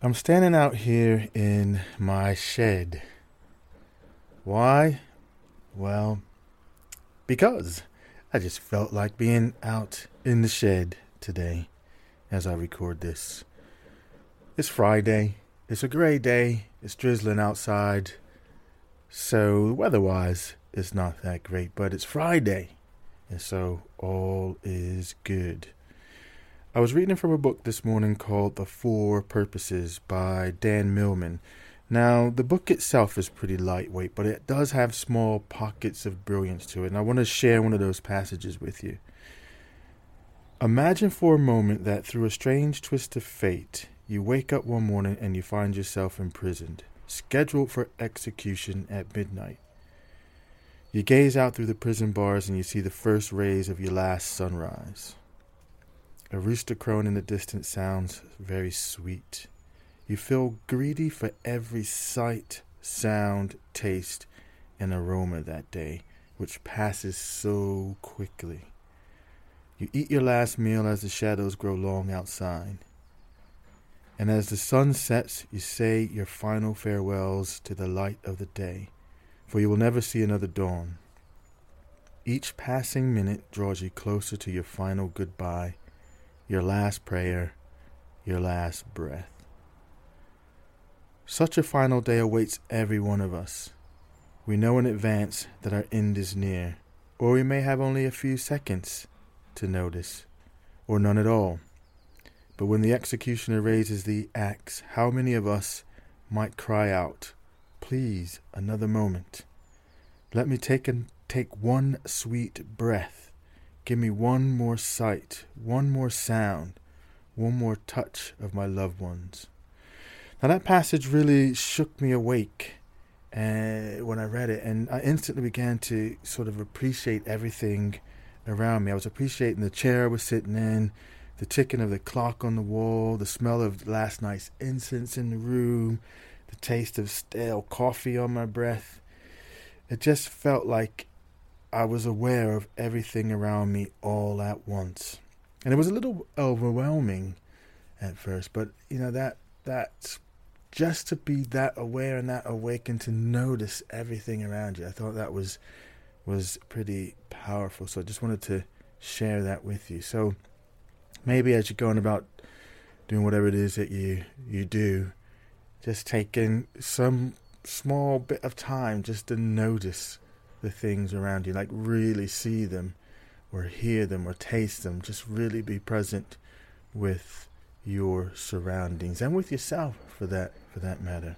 I'm standing out here in my shed. Why? Well, because I just felt like being out in the shed today as I record this. It's Friday. It's a gray day. It's drizzling outside. So, weather wise, it's not that great, but it's Friday. And so, all is good. I was reading from a book this morning called The Four Purposes by Dan Millman. Now, the book itself is pretty lightweight, but it does have small pockets of brilliance to it, and I want to share one of those passages with you. Imagine for a moment that through a strange twist of fate, you wake up one morning and you find yourself imprisoned, scheduled for execution at midnight. You gaze out through the prison bars and you see the first rays of your last sunrise. A rooster crowing in the distance sounds very sweet. You feel greedy for every sight, sound, taste, and aroma that day, which passes so quickly. You eat your last meal as the shadows grow long outside. And as the sun sets, you say your final farewells to the light of the day, for you will never see another dawn. Each passing minute draws you closer to your final goodbye your last prayer, your last breath. Such a final day awaits every one of us. We know in advance that our end is near, or we may have only a few seconds to notice, or none at all. But when the executioner raises the axe, how many of us might cry out, Please, another moment. Let me take and take one sweet breath Give me one more sight, one more sound, one more touch of my loved ones. Now, that passage really shook me awake uh, when I read it, and I instantly began to sort of appreciate everything around me. I was appreciating the chair I was sitting in, the ticking of the clock on the wall, the smell of last night's incense in the room, the taste of stale coffee on my breath. It just felt like I was aware of everything around me all at once. And it was a little overwhelming at first, but you know that that's just to be that aware and that awakened to notice everything around you. I thought that was was pretty powerful. So I just wanted to share that with you. So maybe as you're going about doing whatever it is that you you do, just taking some small bit of time just to notice the things around you, like really see them or hear them or taste them. Just really be present with your surroundings and with yourself for that for that matter.